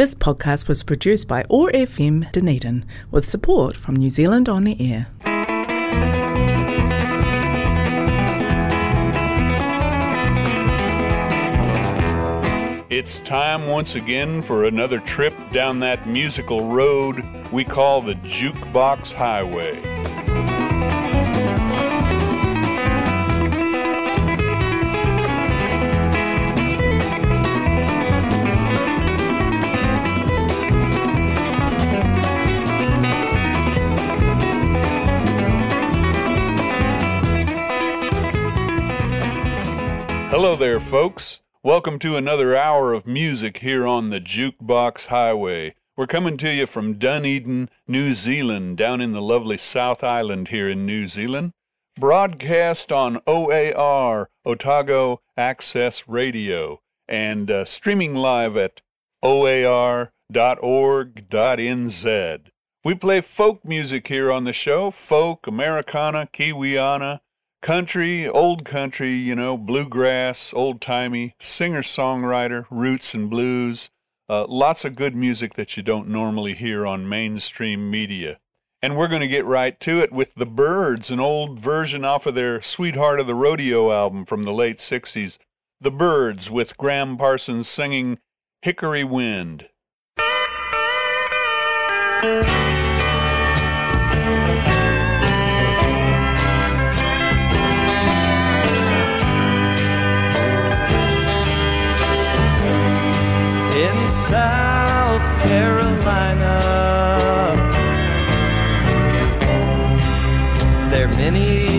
This podcast was produced by OAR FM Dunedin with support from New Zealand On the Air. It's time once again for another trip down that musical road we call the Jukebox Highway. Hello there, folks. Welcome to another hour of music here on the Jukebox Highway. We're coming to you from Dunedin, New Zealand, down in the lovely South Island here in New Zealand. Broadcast on OAR, Otago Access Radio, and uh, streaming live at oar.org.nz. We play folk music here on the show folk, Americana, Kiwiana, country, old country, you know, bluegrass, old timey, singer songwriter, roots and blues. Uh, lots of good music that you don't normally hear on mainstream media. And we're going to get right to it with The Byrds, an old version off of their Sweetheart of the Rodeo album from the late 60s. The Byrds with Gram Parsons singing Hickory Wind. South Carolina. There are many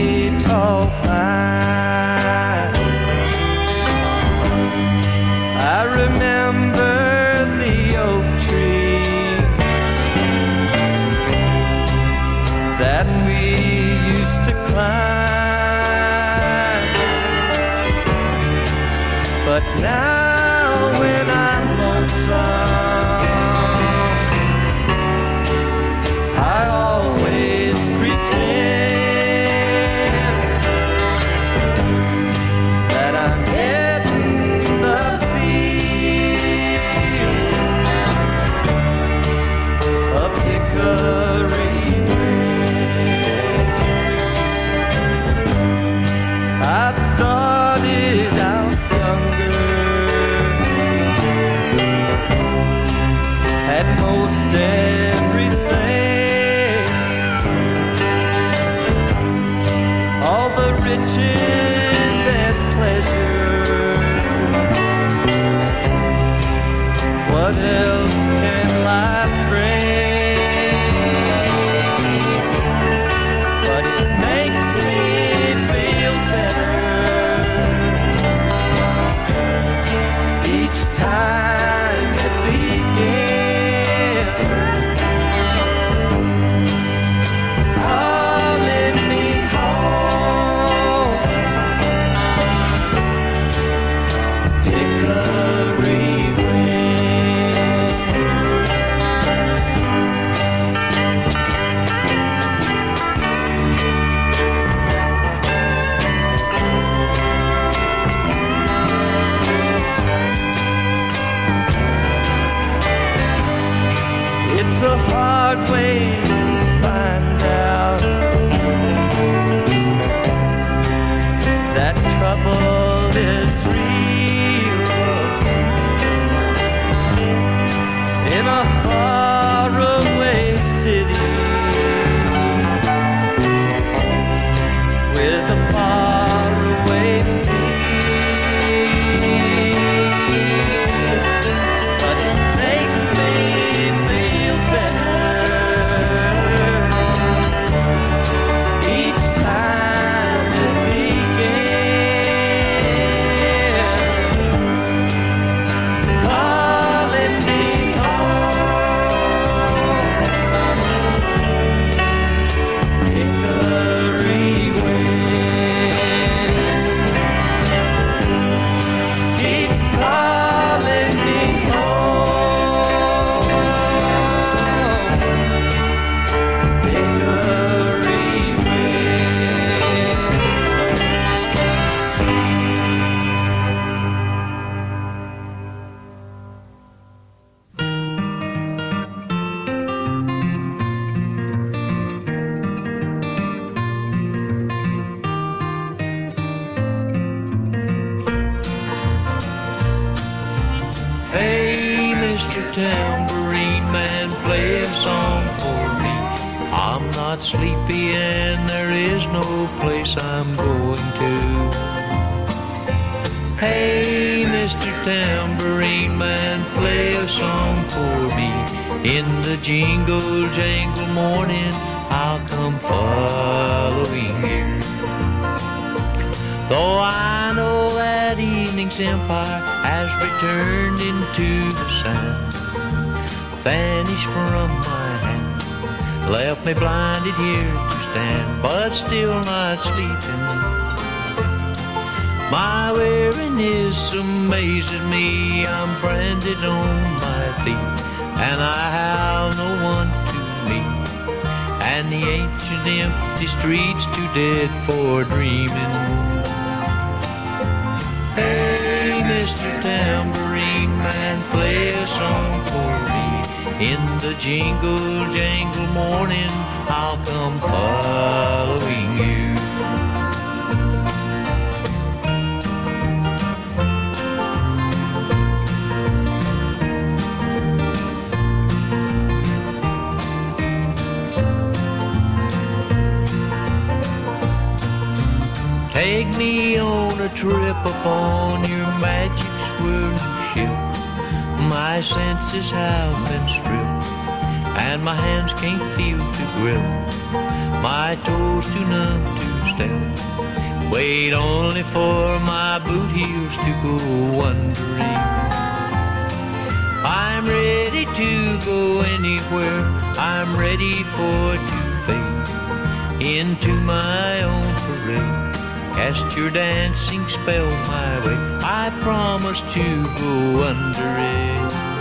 place I'm going to. Hey, Mr. Tambourine Man, play a song for me. In the jingle jangle morning, I'll come following you. Though I know that evening's empire has returned into the sound, vanished from my hand, left me blinded here stand, but still not sleeping. My weariness amazes me. I'm branded on my feet, and I have no one to meet. And the ancient empty streets too dead for dreaming. Hey, Mr. Tambourine Man, play a song for me. In the jingle jangle morning, I'll come following you. Take me on a trip upon your magic swirling ship. My senses have been and my hands can't feel to grip. My toes too numb to step. Wait only for my boot heels to go wandering. I'm ready to go anywhere. I'm ready for to fade into my own parade. Cast your dancing spell my way. I promise to go under it.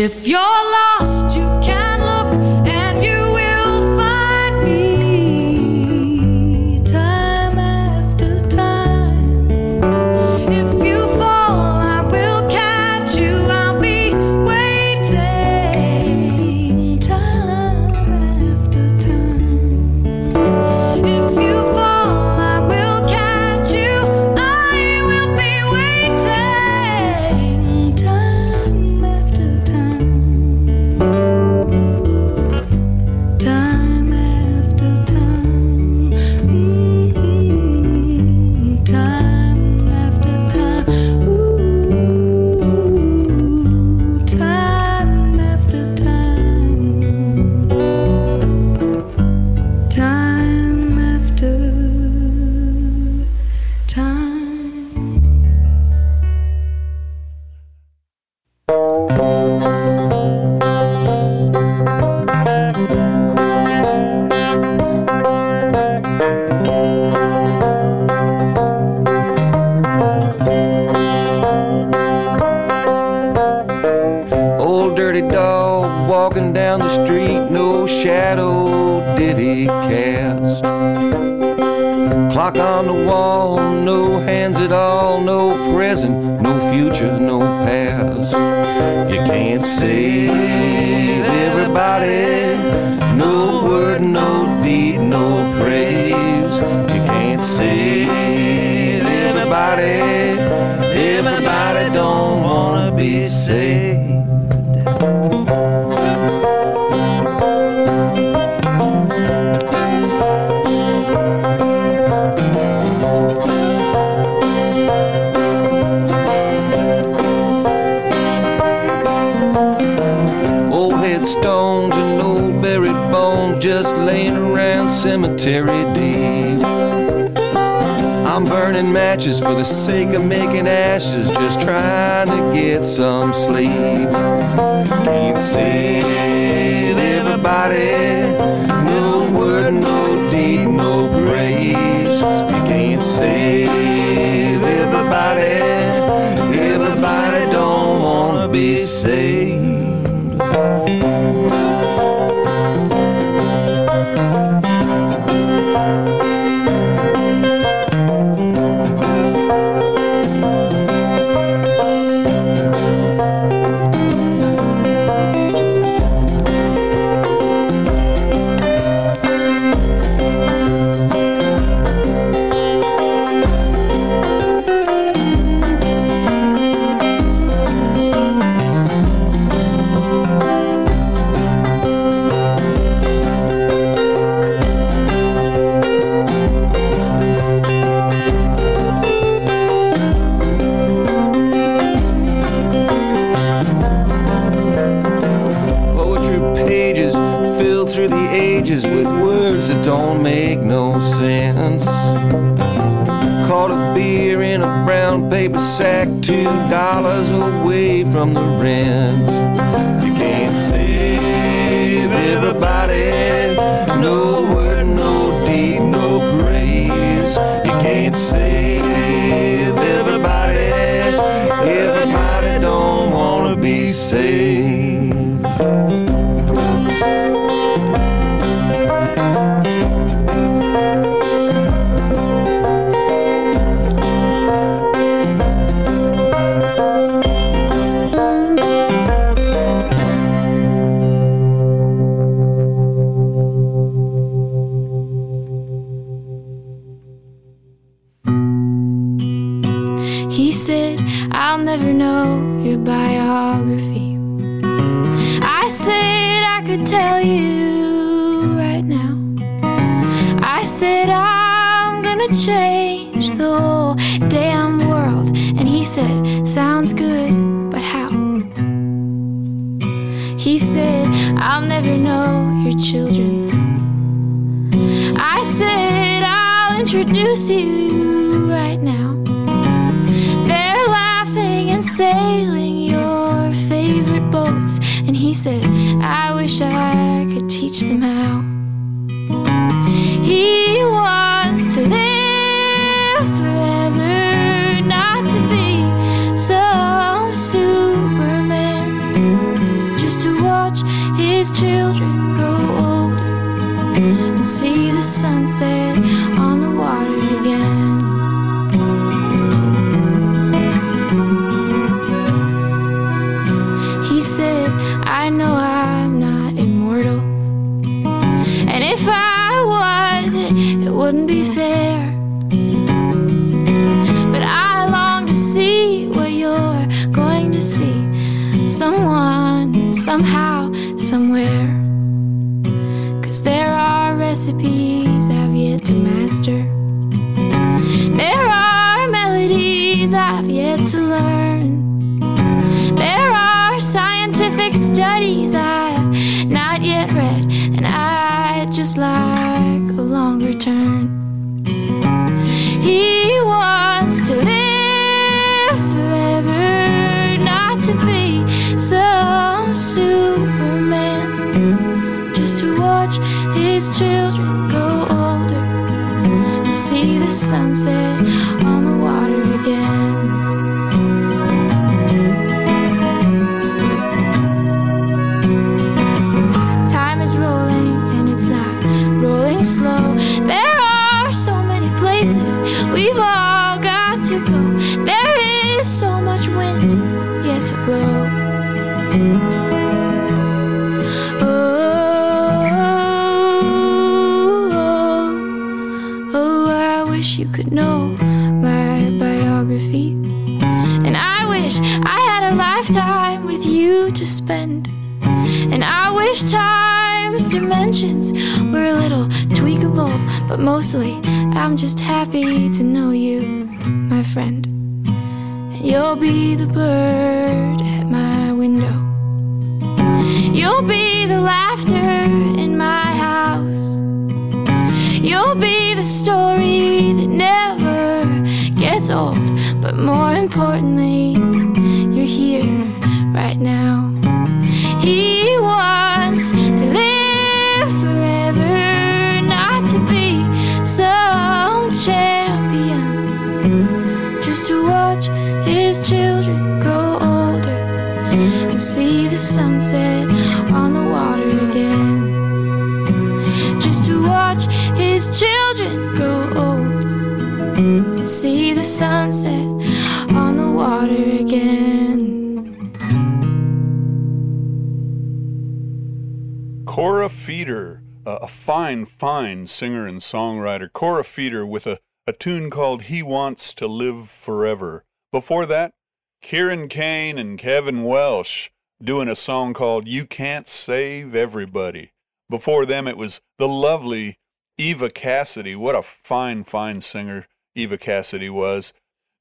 If you're save everybody, cemetery deep. I'm burning matches for the sake of making ashes, just trying to get some sleep. Can't save everybody, no word, no deed, no praise. You can't save everybody, everybody don't wanna be saved. Through the ages with words that don't make no sense. Caught a beer in a brown paper sack, two dollars away from the rent. You can't save everybody, no word, no deed, no praise. You can't save everybody, everybody don't wanna be saved. lose you right now. They're laughing and sailing your favorite boats. And he said, I wish I could teach them how. He wants to live forever, not to be some superman, just to watch his children grow older and see the sunset. Time's dimensions. We're a little tweakable, but mostly I'm just happy to know you, my friend. And you'll be the bird at my window. You'll be the laughter in my house. You'll be the story that never gets old, but more importantly, champion, just to watch his children grow older and see the sunset on the water again. Just to watch his children grow old and see the sunset on the water again. Kora Feder, a, fine, fine singer and songwriter. Kora Feder with a, a tune called He Wants to Live Forever. Before that, Kieran Kane and Kevin Welch doing a song called You Can't Save Everybody. Before them, it was the lovely Eva Cassidy. What a fine, fine singer Eva Cassidy was.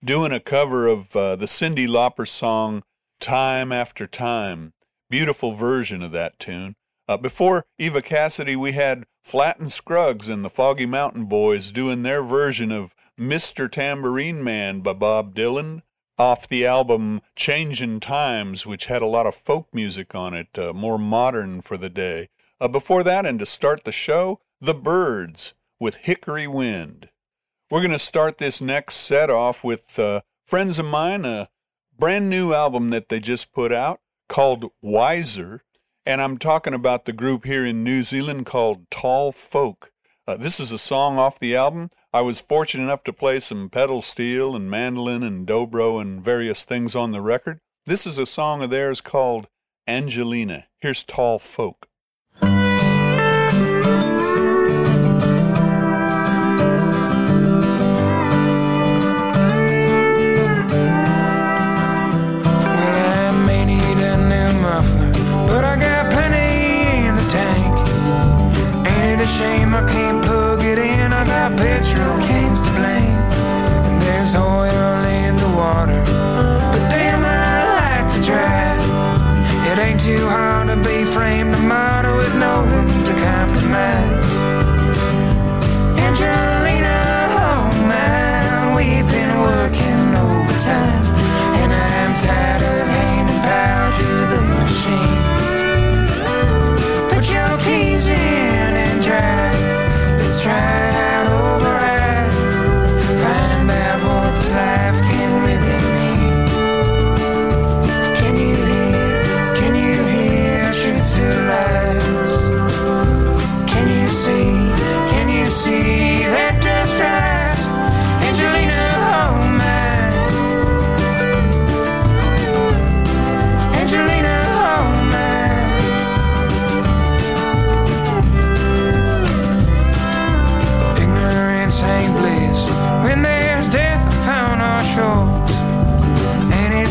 Doing a cover of uh, the Cyndi Lauper song Time After Time. Beautiful version of that tune. Uh, before Eva Cassidy, we had Flatt and Scruggs and the Foggy Mountain Boys doing their version of Mr. Tambourine Man by Bob Dylan off the album Changin' Times, which had a lot of folk music on it, uh, more modern for the day. Uh, before that, and to start the show, The Byrds with Hickory Wind. We're going to start this next set off with uh, friends of mine, a brand new album that they just put out called Wiser. And I'm talking about the group here in New Zealand called Tall Folk. Uh, this is a song off the album. I was fortunate enough to play some pedal steel and mandolin and dobro and various things on the record. This is a song of theirs called Angelina. Here's Tall Folk.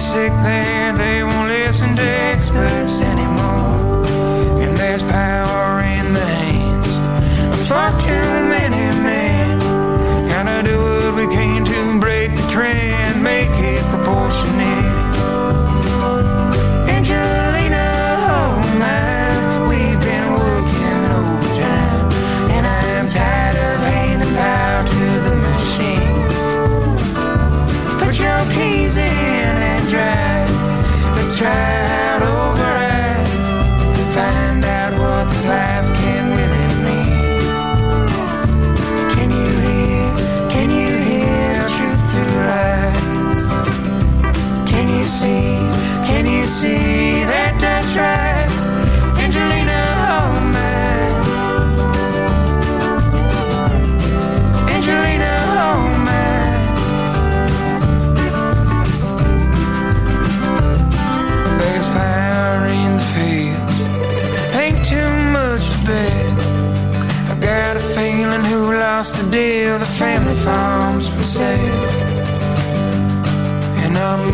sick there try.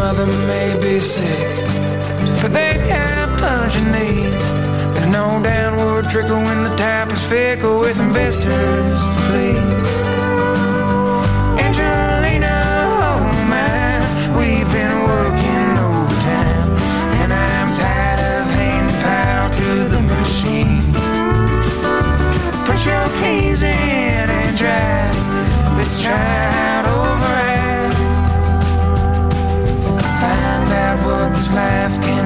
mother may be sick, but they can't punch your needs. There's no downward trickle when the tap is fickle with investors to please. Angelina, oh man, we've been working overtime, and I'm tired of handing power to the machine. Put your keys in and drive. Let's try. Life can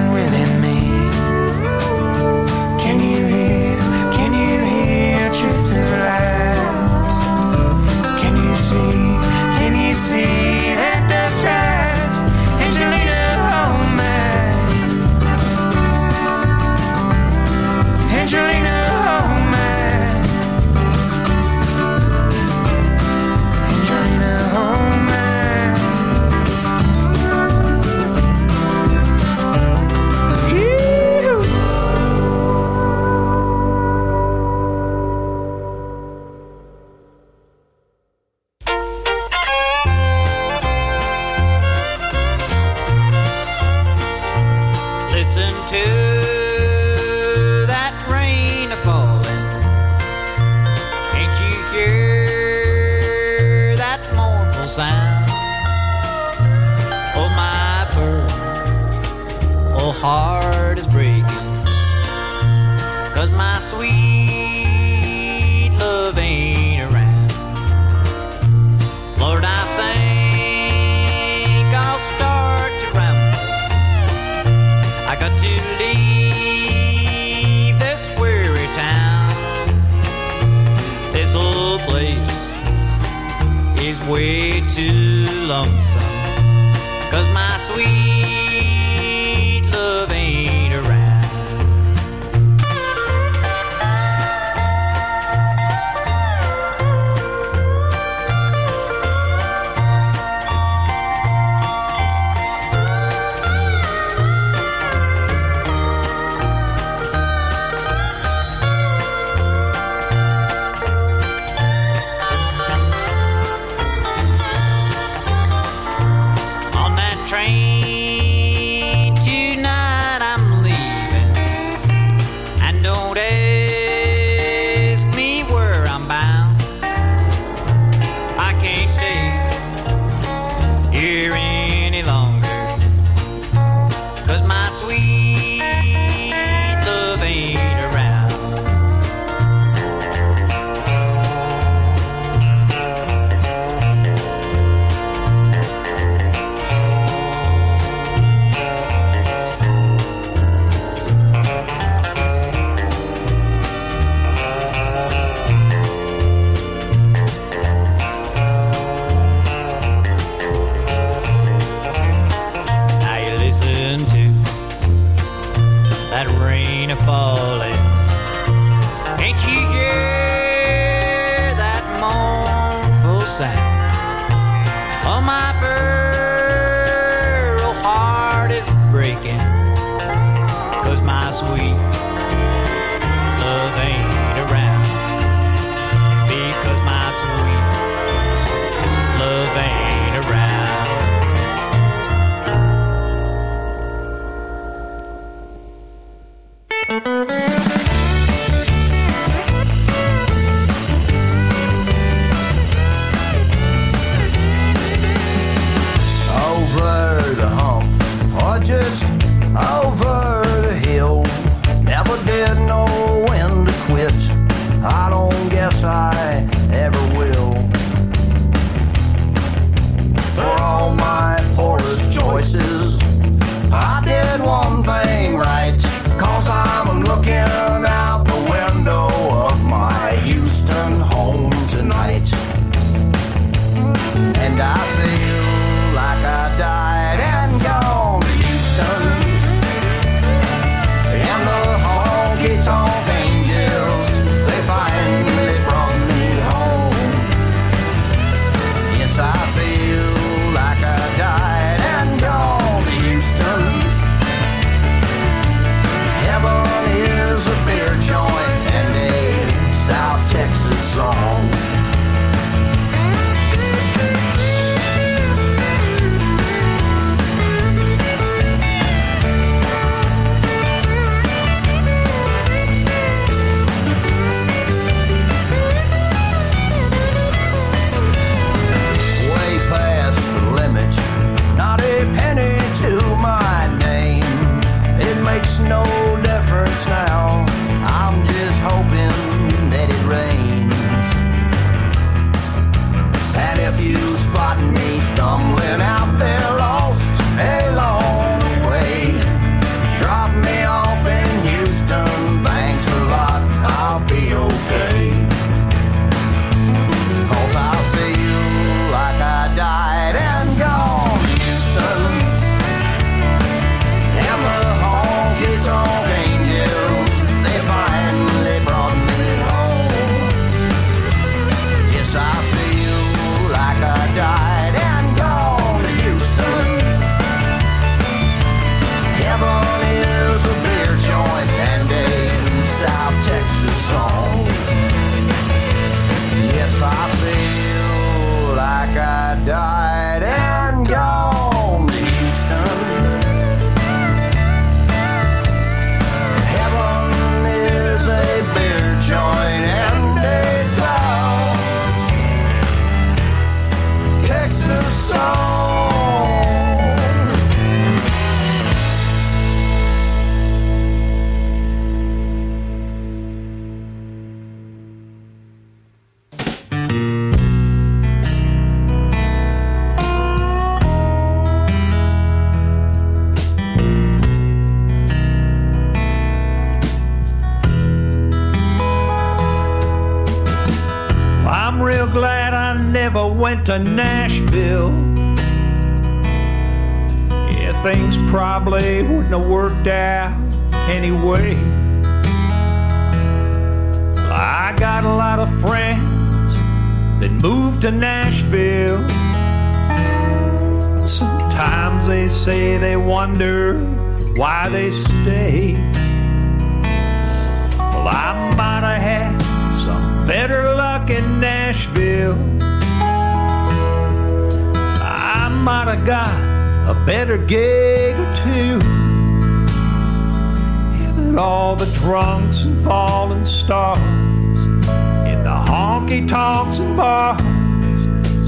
honky tonks and bars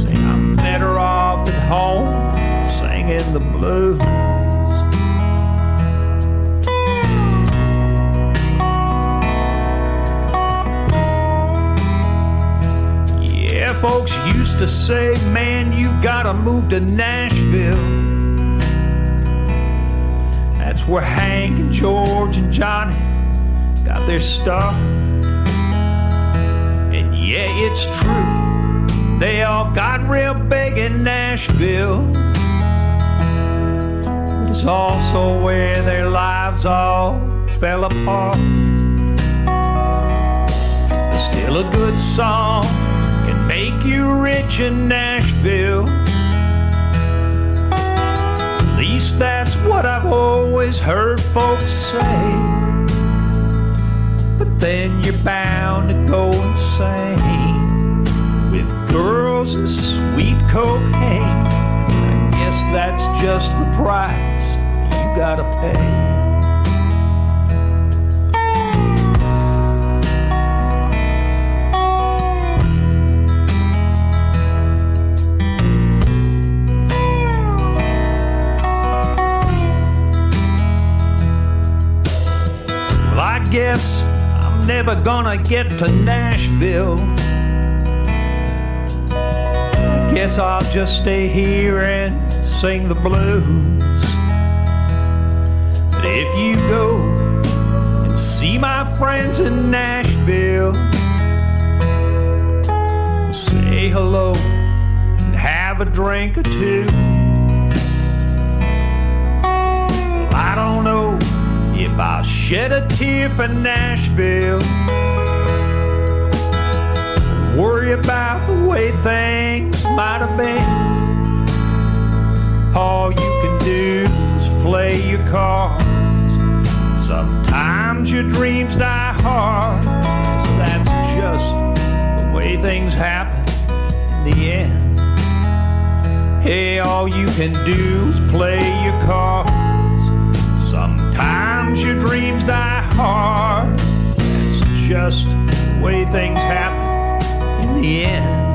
say I'm better off at home singing the blues. Yeah, folks used to say, man, you gotta move to Nashville. That's where Hank and George and Johnny got their start. Yeah, it's true, they all got real big in Nashville. It's also where their lives all fell apart. But still, a good song can make you rich in Nashville. At least that's what I've always heard folks say. Then you're bound to go insane with girls and sweet cocaine. I guess that's just the price you gotta pay. Well, I guess never gonna get to Nashville. Guess I'll just stay here and sing the blues. But if you go and see my friends in Nashville, say hello and have a drink or two. Well, I don't know if I'll shed a tear for Nashville. Worry about the way things might have been. All you can do is play your cards. Sometimes your dreams die hard. That's just the way things happen in the end. Hey, all you can do is play your cards. Sometimes your dreams die hard. It's just the way things happen in the end.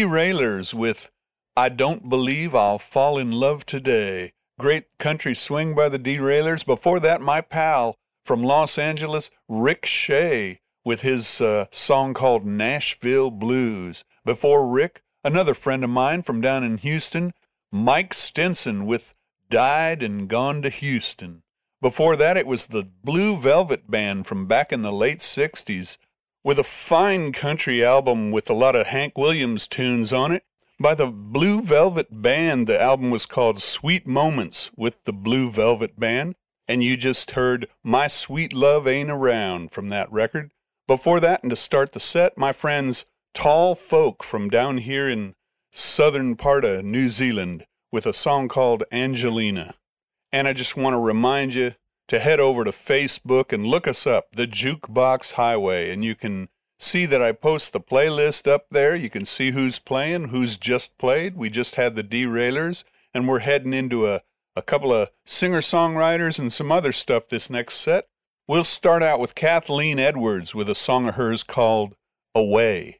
Derailers with I Don't Believe I'll Fall in Love Today. Great country swing by the Derailers. Before that, my pal from Los Angeles, Rick Shea, with his uh, song called Nashville Blues. Before Rick, another friend of mine from down in Houston, Mike Stinson with Died and Gone to Houston. Before that, it was the Blue Velvet Band from back in the late 60s with a fine country album with a lot of Hank Williams tunes on it. By the Blue Velvet Band, the album was called Sweet Moments with the Blue Velvet Band, and you just heard My Sweet Love Ain't Around from that record. Before that, and to start the set, my friends Tall Folk from down here in southern part of New Zealand with a song called Angelina. And I just want to remind you to head over to Facebook and look us up, The Jukebox Highway, and you can see that I post the playlist up there. You can see who's playing, who's just played. We just had the Derailers, and we're heading into a, a couple of singer songwriters and some other stuff this next set. We'll start out with Kathleen Edwards with a song of hers called Away.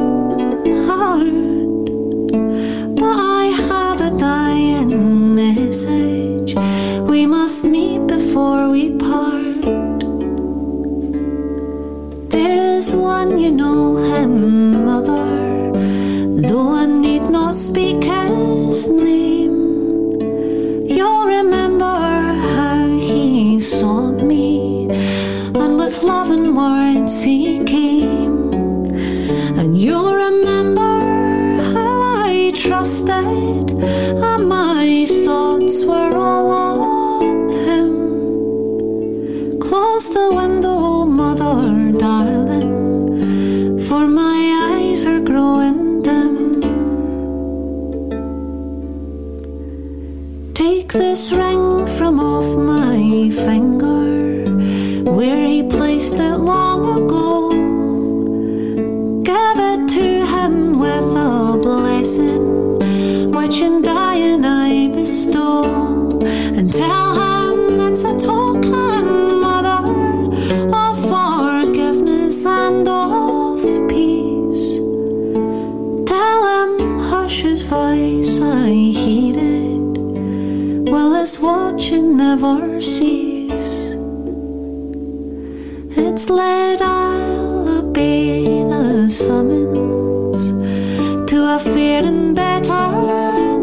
a and better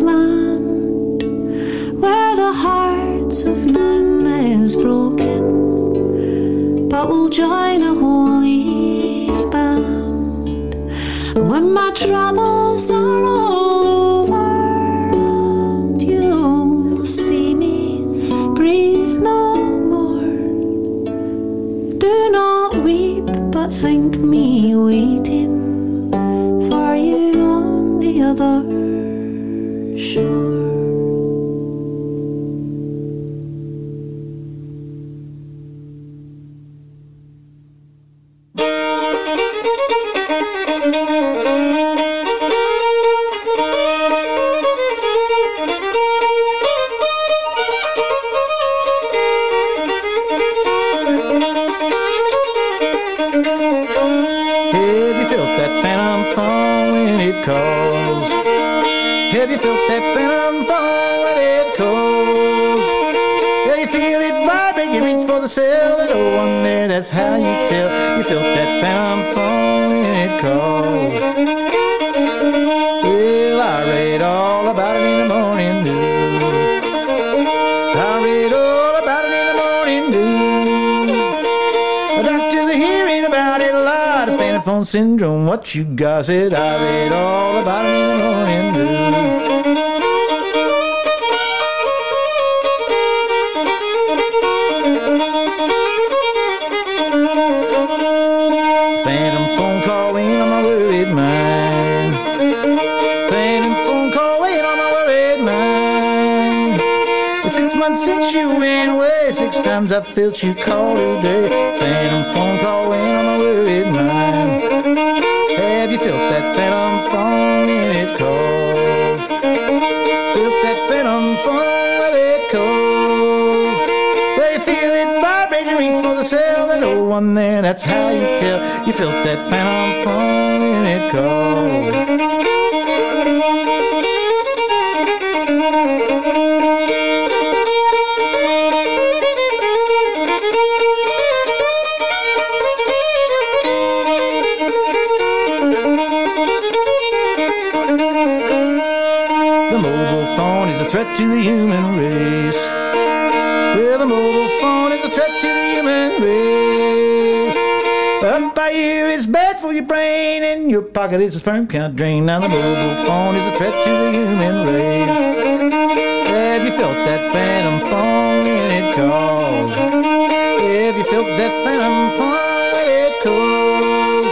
land where the hearts of none is broken, but will join a holy band. And when my troubles are all over, and you'll see me breathe no more. Do not weep, but think me waiting syndrome, what you got? Said I read all about it in the morning. Phantom phone call in on my worried mind. Phantom phone call on my worried mind. Six months since you went away. Six times I felt you call today. Phantom phone call in my worried mind. Have you felt that phantom phone when it calls? Felt that phantom phone when it calls? You feel it you reach for the cell, and no one there, that's how you tell. You felt that phantom phone when it calls. Your pocket is a sperm count drain. Now the mobile phone is a threat to the human race. Have you felt that phantom phone when it calls? Have you felt that phantom phone when it calls?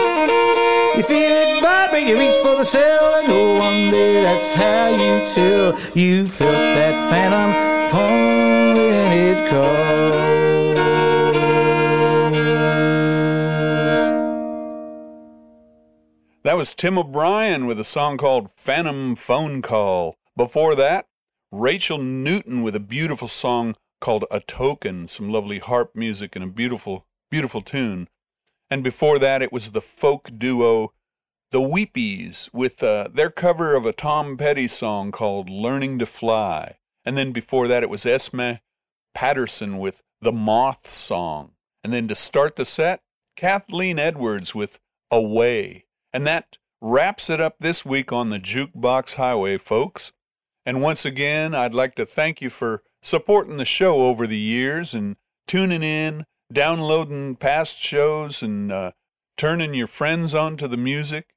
You feel it vibrate, you reach for the cell, and no one there, that's how you tell. You felt that phantom phone when it calls. That was Tim O'Brien with a song called Phantom Phone Call. Before that, Rachel Newton with a beautiful song called A Token, some lovely harp music and a beautiful, beautiful tune. And before that, it was the folk duo The Weepies with uh, their cover of a Tom Petty song called Learning to Fly. And then before that, it was Esmé Patterson with the Moth Song. And then to start the set, Kathleen Edwards with Away. And that wraps it up this week on the Jukebox Highway, folks. And once again, I'd like to thank you for supporting the show over the years and tuning in, downloading past shows, and uh, turning your friends on to the music.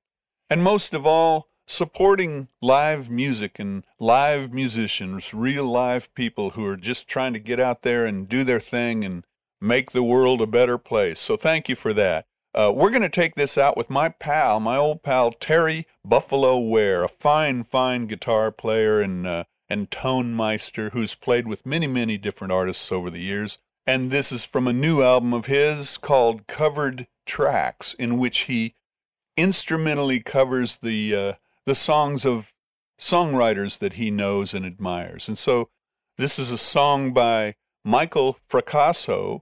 And most of all, supporting live music and live musicians, real live people who are just trying to get out there and do their thing and make the world a better place. So thank you for that. Uh, we're going to take this out with my pal, my old pal Terry Buffalo Ware, a fine, fine guitar player and uh, and tone meister who's played with many, many different artists over the years. And this is from a new album of his called Covered Tracks, in which he instrumentally covers the uh, the songs of songwriters that he knows and admires. And so this is a song by Michael Fracasso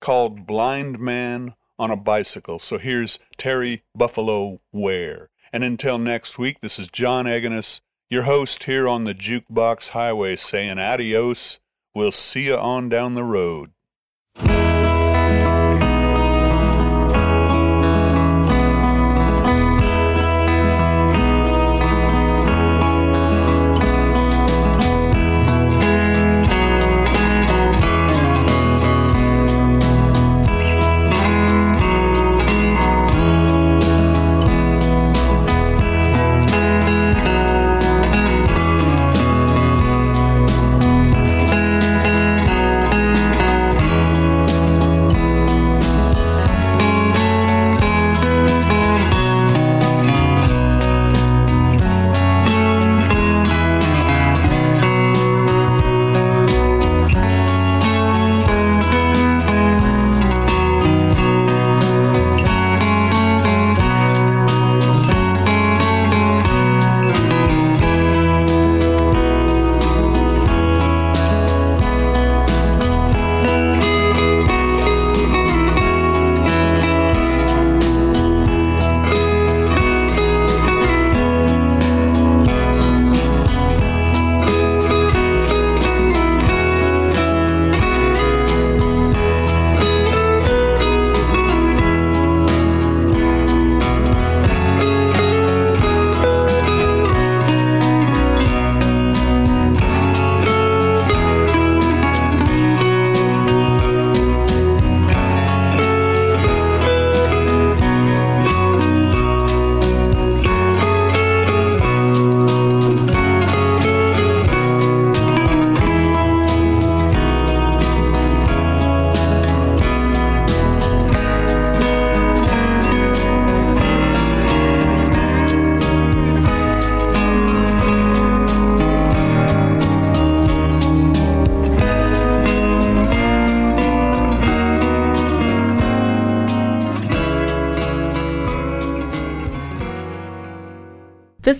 called Blind Man on a Bicycle. So here's Terry Buffalo Ware. And until next week, this is John Egenes, your host here on the Jukebox Highway, saying adios We'll see you on down the road.